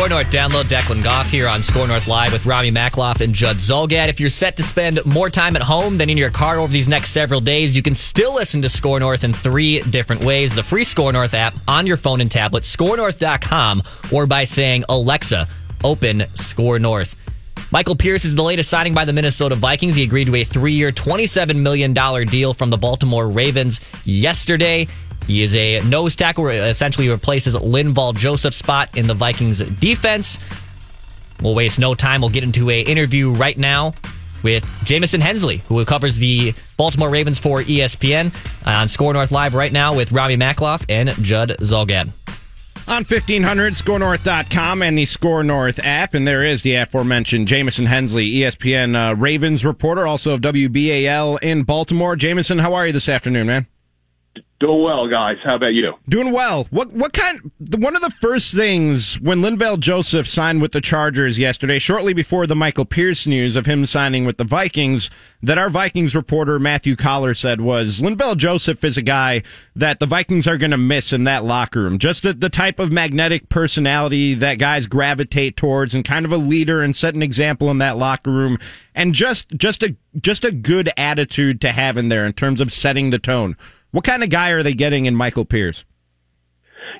SKOR North download Declan Goff here on SKOR North Live with Rami Makloff and Judd Zulgad. If you're set to spend more time at home than in your car over these next several days, you can still listen to SKOR North in three different ways. The free SKOR North app on your phone and tablet, skornorth.com, or by saying, Alexa, open SKOR North. Michael Pierce is the latest signing by the Minnesota Vikings. He agreed to a three year, $27 million deal from the Baltimore Ravens yesterday. He is a nose tackle, essentially replaces Linval Joseph's spot in the Vikings defense. We'll waste no time. We'll get into a interview right now with Jamison Hensley, who covers the Baltimore Ravens for ESPN on SKOR North Live right now with Robbie Makloff and Judd Zulgad. On 1500, skornorth.com and the SKOR North app. And there is the aforementioned Jamison Hensley, ESPN uh, Ravens reporter, also of WBAL in Baltimore. Jamison, how are you this afternoon, man? Doing well, guys. How about you? Doing well. What what kind? One of the first things when Linval Joseph signed with the Chargers yesterday, shortly before the Michael Pierce news of him signing with the Vikings, that our Vikings reporter Matthew Coller said was Linval Joseph is a guy that the Vikings are going to miss in that locker room. Just the, the type of magnetic personality that guys gravitate towards, and kind of a leader and set an example in that locker room, and just just a just a good attitude to have in there in terms of setting the tone. What kind of guy are they getting in Michael Pierce?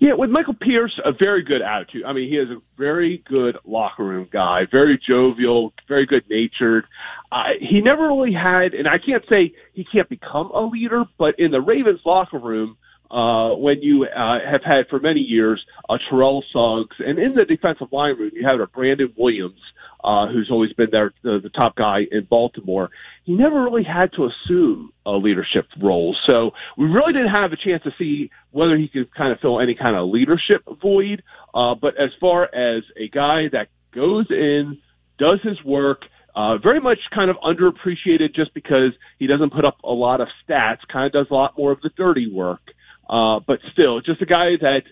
Yeah, with Michael Pierce, a very good attitude. I mean, he is a very good locker room guy, very jovial, very good natured. Uh, he never really had, and I can't say he can't become a leader, but in the Ravens locker room, uh, when you uh, have had for many years a Terrell Suggs, and in the defensive line room, you have a Brandon Williams, uh, who's always been there, the, the top guy in Baltimore he never really had to assume a leadership role. So we really didn't have a chance to see whether he could kind of fill any kind of leadership void. Uh, but as far as a guy that goes in, does his work, uh, very much kind of underappreciated just because he doesn't put up a lot of stats, kind of does a lot more of the dirty work. Uh, but still, just a guy that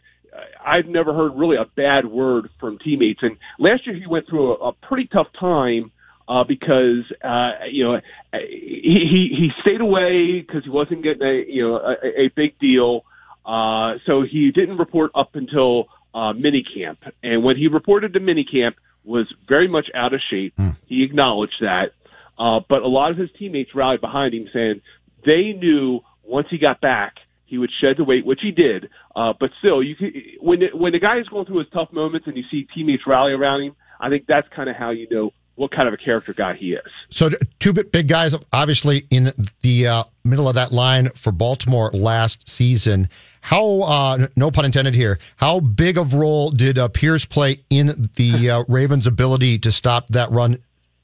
I've never heard really a bad word from teammates. And last year he went through a, a pretty tough time uh, because uh, you know he he, he stayed away because he wasn't getting a you know a, a big deal. Uh, so he didn't report up until uh, minicamp, and when he reported to minicamp, was very much out of shape. Mm. He acknowledged that, uh, but a lot of his teammates rallied behind him, saying they knew once he got back he would shed the weight, which he did. Uh, but still, you can, when the, when the guy is going through his tough moments and you see teammates rally around him, I think that's kind of how you know what kind of a character guy he is. So, two big guys, obviously, in the uh, middle of that line for Baltimore last season. How, uh, no pun intended here, how big of role did uh, Pierce play in the uh, Ravens' ability to stop that run?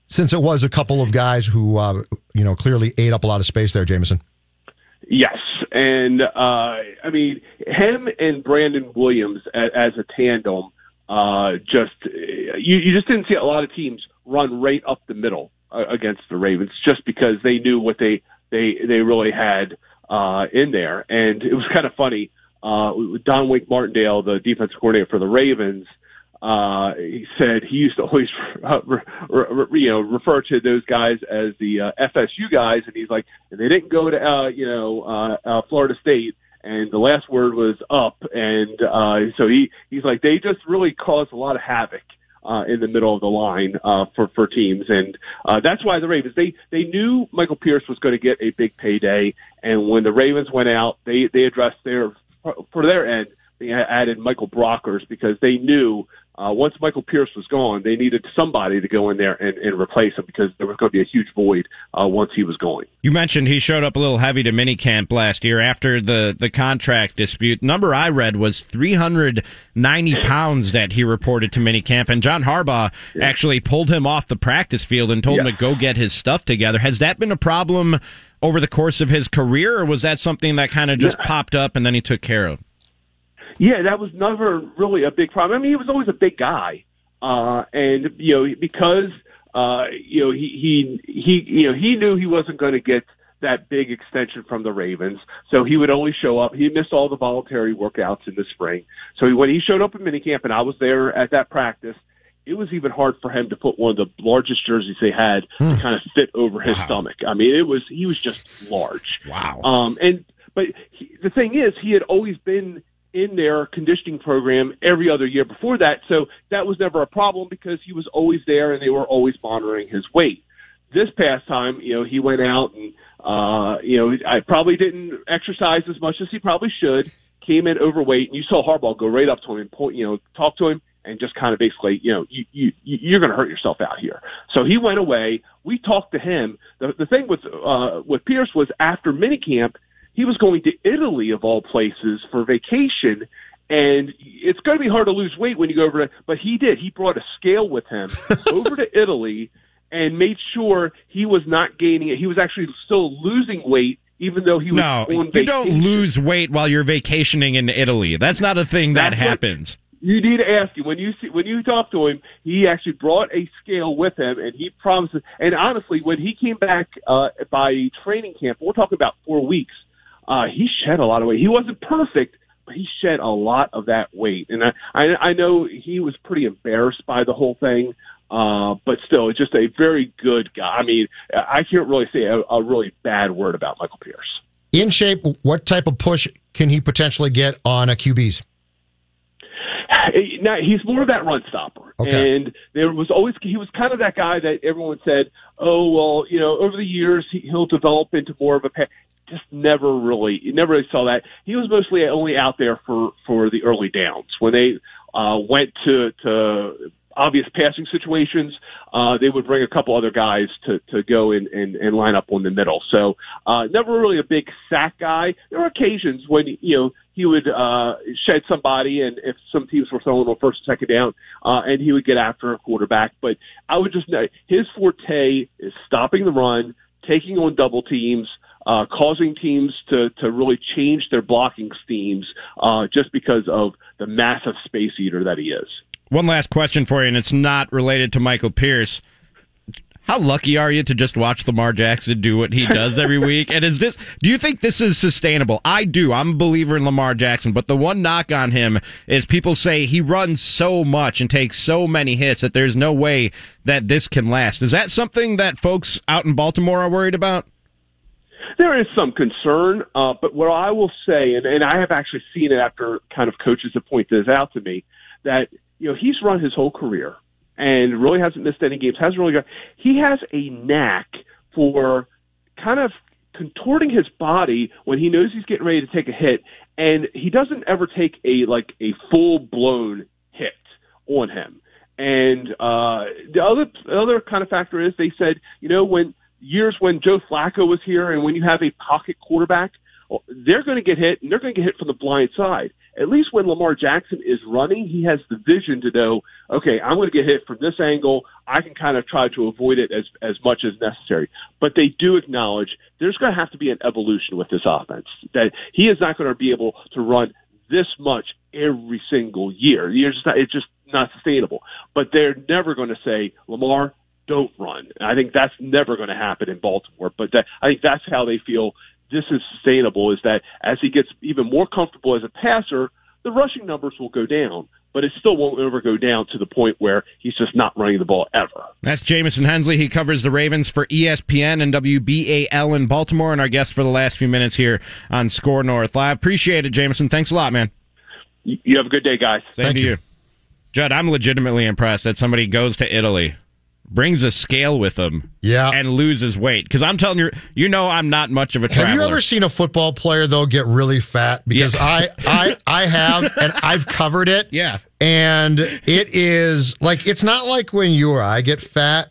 Since it was a couple of guys who, uh, you know, clearly ate up a lot of space there, Jamison. Yes, and uh, I mean him and Brandon Williams as, as a tandem. Uh, just you, you just didn't see a lot of teams run right up the middle uh, against the Ravens just because they knew what they they they really had uh, in there, and it was kind of funny. Uh, Don Wink Martindale, the defensive coordinator for the Ravens, uh, he said he used to always, uh, re, re, you know, refer to those guys as the uh, FSU guys, and he's like, and they didn't go to, uh, you know, uh, uh, Florida State, and the last word was up, and uh, so he he's like, they just really caused a lot of havoc uh, in the middle of the line uh, for for teams, and uh, that's why the Ravens they they knew Michael Pierce was going to get a big payday, and when the Ravens went out, they they addressed their for their end they added Michael Brockers because they knew uh, once Michael Pierce was gone, they needed somebody to go in there and, and replace him because there was going to be a huge void uh, once he was going. You mentioned he showed up a little heavy to minicamp last year after the, the contract dispute. Number I read was 390 pounds that he reported to minicamp, and John Harbaugh yeah. actually pulled him off the practice field and told yeah. him to go get his stuff together. Has that been a problem over the course of his career, or was that something that kind of just yeah. popped up and then he took care of? Yeah, that was never really a big problem. I mean, he was always a big guy, uh, and you know because uh, you know he he he you know he knew he wasn't going to get that big extension from the Ravens, so he would only show up. He missed all the voluntary workouts in the spring, so when he showed up at minicamp, and I was there at that practice. It was even hard for him to put one of the largest jerseys they had to hmm. kind of fit over his wow. stomach. I mean, it was he was just large. Wow. Um, and but he, the thing is, he had always been in their conditioning program every other year before that. So that was never a problem because he was always there and they were always monitoring his weight. This past time, you know, he went out and, uh, you know, I probably didn't exercise as much as he probably should, came in overweight, and you saw Harbaugh go right up to him and point, you know, talk to him and just kind of basically, you know, you, you, you're going to hurt yourself out here. So he went away. We talked to him. The, the thing with, uh, with Pierce was after minicamp, he was going to Italy of all places for vacation. And it's going to be hard to lose weight when you go over to, but he did. He brought a scale with him over to Italy and made sure he was not gaining it. He was actually still losing weight even though he was no, on you don't lose weight while you're vacationing in Italy. That's not a thing that That's happens. You need to ask him when you see when you talk to him. He actually brought a scale with him, and he promises. And honestly, when he came back uh, by training camp, we're talking about four weeks. Uh, he shed a lot of weight. He wasn't perfect, but he shed a lot of that weight. And I I, I know he was pretty embarrassed by the whole thing. Uh, but still, it's just a very good guy. I mean, I can't really say a, a really bad word about Michael Pierce. In shape, what type of push can he potentially get on a QBs? now he's more of that run stopper, Okay. and there was always he was kind of that guy that everyone said, oh well, you know, over the years he, he'll develop into more of a. Pa-. Just never really, never really saw that. He was mostly only out there for for the early downs when they uh, went to to obvious passing situations. Uh, they would bring a couple other guys to to go in and, and line up on the middle. So uh, never really a big sack guy. There were occasions when you know he would uh, shed somebody, and if some teams were throwing on first and second down, uh, and he would get after a quarterback. But I would just know his forte is stopping the run, taking on double teams. Uh, causing teams to, to really change their blocking schemes uh, just because of the massive space eater that he is. One last question for you, and it's not related to Michael Pierce. How lucky are you to just watch Lamar Jackson do what he does every week? And is this, do you think this is sustainable? I do. I'm a believer in Lamar Jackson, but the one knock on him is people say he runs so much and takes so many hits that there's no way that this can last. Is that something that folks out in Baltimore are worried about? There is some concern, uh, but what I will say, and, and I have actually seen it after kind of coaches have pointed this out to me, that you know he's run his whole career and really hasn't missed any games. Hasn't really got. He has a knack for kind of contorting his body when he knows he's getting ready to take a hit, and he doesn't ever take a like a full blown hit on him. And uh, the other the other kind of factor is they said, you know, when years when Joe Flacco was here, and when you have a pocket quarterback, oh, they're going to get hit, and they're going to get hit from the blind side. At least when Lamar Jackson is running, he has the vision to know, okay, I'm going to get hit from this angle. I can kind of try to avoid it as as much as necessary. But they do acknowledge there's going to have to be an evolution with this offense. That he is not going to be able to run this much every single year. Not, it's just not sustainable. But they're never going to say, Lamar, don't run. And I think that's never going to happen in Baltimore. But that, I think that's how they feel this is sustainable is that as he gets even more comfortable as a passer, the rushing numbers will go down, but it still won't ever go down to the point where he's just not running the ball ever. That's Jamison Hensley. He covers the Ravens for ESPN and WBAL in Baltimore, and our guest for the last few minutes here on SKOR North Live. Appreciate it, Jamison. Thanks a lot, man. You you have a good day, guys. Same Thank to you. you. Judd, I'm legitimately impressed that somebody goes to Italy, brings a scale with them, Yeah. and loses weight. Because I'm telling you, you know, I'm not much of a Have you ever seen a football player though get really fat? Because Yeah. I I I have and I've covered it. Yeah. And it is like it's not like when you or I get fat.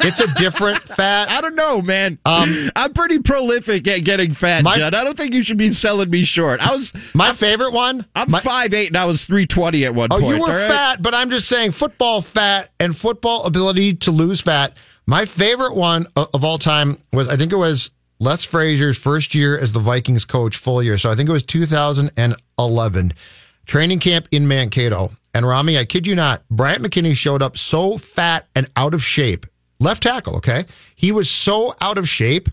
It's a different fat. I don't know, man. Um, I'm pretty prolific at getting fat, My- Judd. I don't think you should be selling me short. I was, My favorite one. I'm my, five eight, and I was 320 at one Oh, point. Oh, you were right? fat, but I'm just saying football fat and football ability to lose fat. My favorite one of, of all time was I think it was Les Frazier's first year as the Vikings coach, full year. So I think it was 2011, training camp in Mankato. And Rami, I kid you not, Bryant McKinnie showed up so fat and out of shape. Left tackle, okay? He was so out of shape.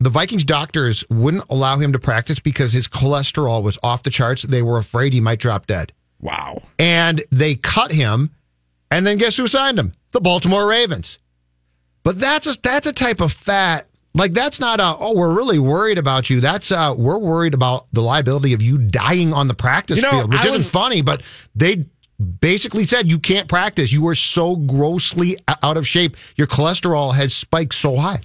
The Vikings doctors wouldn't allow him to practice because his cholesterol was off the charts. They were afraid he might drop dead Wow. and they cut him. And then guess who signed him? The Baltimore Ravens. But that's a that's a type of fat Like that's not a oh we're really worried about you. That's uh we're worried about the liability of you dying on the practice You know, field, which I isn't was- funny, but they basically said you can't practice. You are so grossly out of shape. Your cholesterol has spiked so high.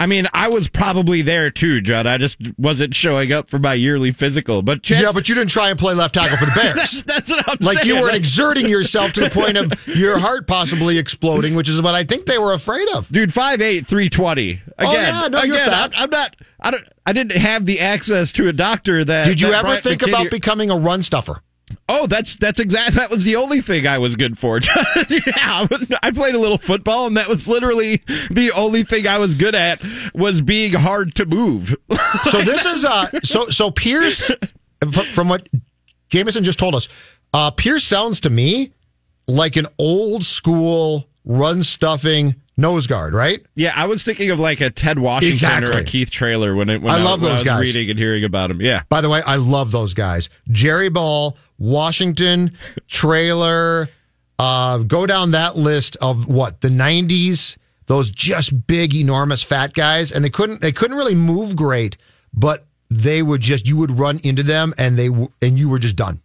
I mean, I was probably there too, Judd. I just wasn't showing up for my yearly physical. But Chance, Yeah, but you didn't try and play left tackle for the Bears. that's, that's what I'm saying. like you saying. were exerting yourself to the point of your heart possibly exploding, which is what I think they were afraid of. Dude, 5'8", 320. Again, Oh, yeah, no, again. I'm, I'm not. I don't. I didn't have the access to a doctor that. Did you that ever think McKinnie- about becoming a run stuffer? Oh, that's that's exact. That was the only thing I was good for. yeah, I played a little football, and that was literally the only thing I was good at was being hard to move. So this is uh so so Pierce from what Jamison just told us, uh Pierce sounds to me like an old school run stuffing nose guard, right? yeah, I was thinking of like a Ted Washington or a Keith Traylor when it when I I, love when those I was guys. reading and hearing about him. Yeah, By the way, I love those guys. Jerry Ball, Washington, Traylor, uh, go down that list of what the '90s. Those just big, enormous, fat guys, and they couldn't they couldn't really move great, but they would just you would run into them and they w- and you were just done.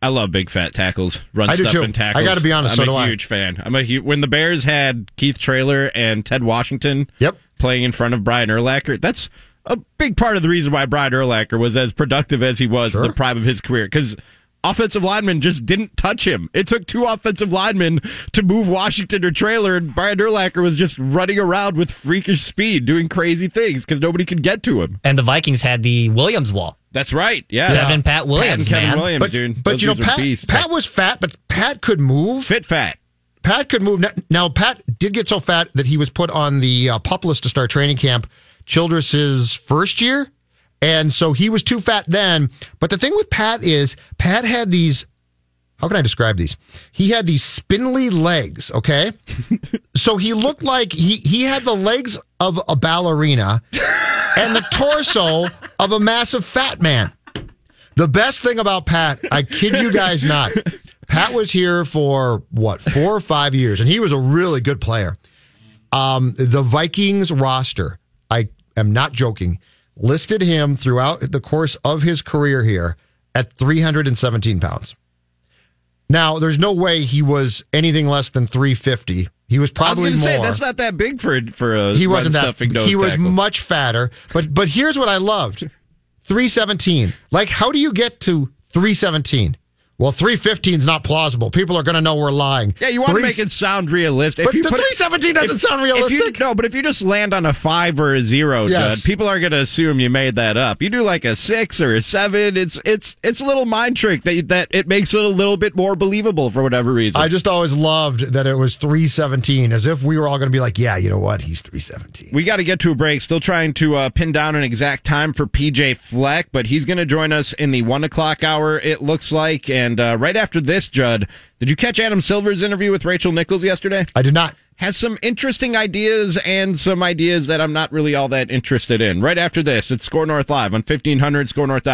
I love big fat tackles, run I do stuff too. and tackles. I gotta be honest, I'm so a do I. huge fan. I'm a huge when the Bears had Keith Traylor and Ted Washington. Yep. playing in front of Brian Urlacher. That's a big part of the reason why Brian Urlacher was as productive as he was in the prime of his career because offensive linemen just didn't touch him. It took two offensive linemen to move Washington or Traylor, and Brian Urlacher was just running around with freakish speed, doing crazy things because nobody could get to him. And the Vikings had the Williams wall. That's right. Yeah, Devin Pat Williams, Pat and Kevin man. Williams, But dude. but Those you know Pat beasts. Pat was fat, but Pat could move. fit fat. Pat could move. Now, now Pat did get so fat that he was put on the uh, pup list to start training camp Childress's first year. And so he was too fat then. But the thing with Pat is Pat had these how can I describe these? He had these spindly legs, okay? so he looked like he he had the legs of a ballerina and the torso of a massive fat man. The best thing about Pat, I kid you guys not, Pat was here for what, four or five years, and he was a really good player. Um, the Vikings roster, am not joking, listed him throughout the course of his career here at 317 pounds. Now, there's no way he was anything less than 350. He was I was probably more say that's not that big for for a he wasn't that he was tackle. much fatter but but here's what i loved 317 like how do you get to 317 well 315 is not plausible people are going to know we're lying Yeah, you want to make it sound realistic. but if you the put it- 317 doesn't sound If realistic you, no, but if you just land on a five or a zero, Yes. Judd, people are going to assume you made that up. You do like a six or a seven. It's it's it's a little mind trick that that it makes it a little bit more believable for whatever reason. i just always loved that it was 317 as if we were all going to be like yeah you know what he's 317 we got to get to a break. Still trying to uh, pin down an exact time for PJ Fleck, but he's going to join us in the one o'clock hour. It looks like, and uh, right after this, Judd, did you catch Adam Silver's interview with Rachel Nichols yesterday? i did not has some interesting ideas and some ideas that I'm not really all that interested in. Right after this, it's SKOR North Live on 1500 SKOR North.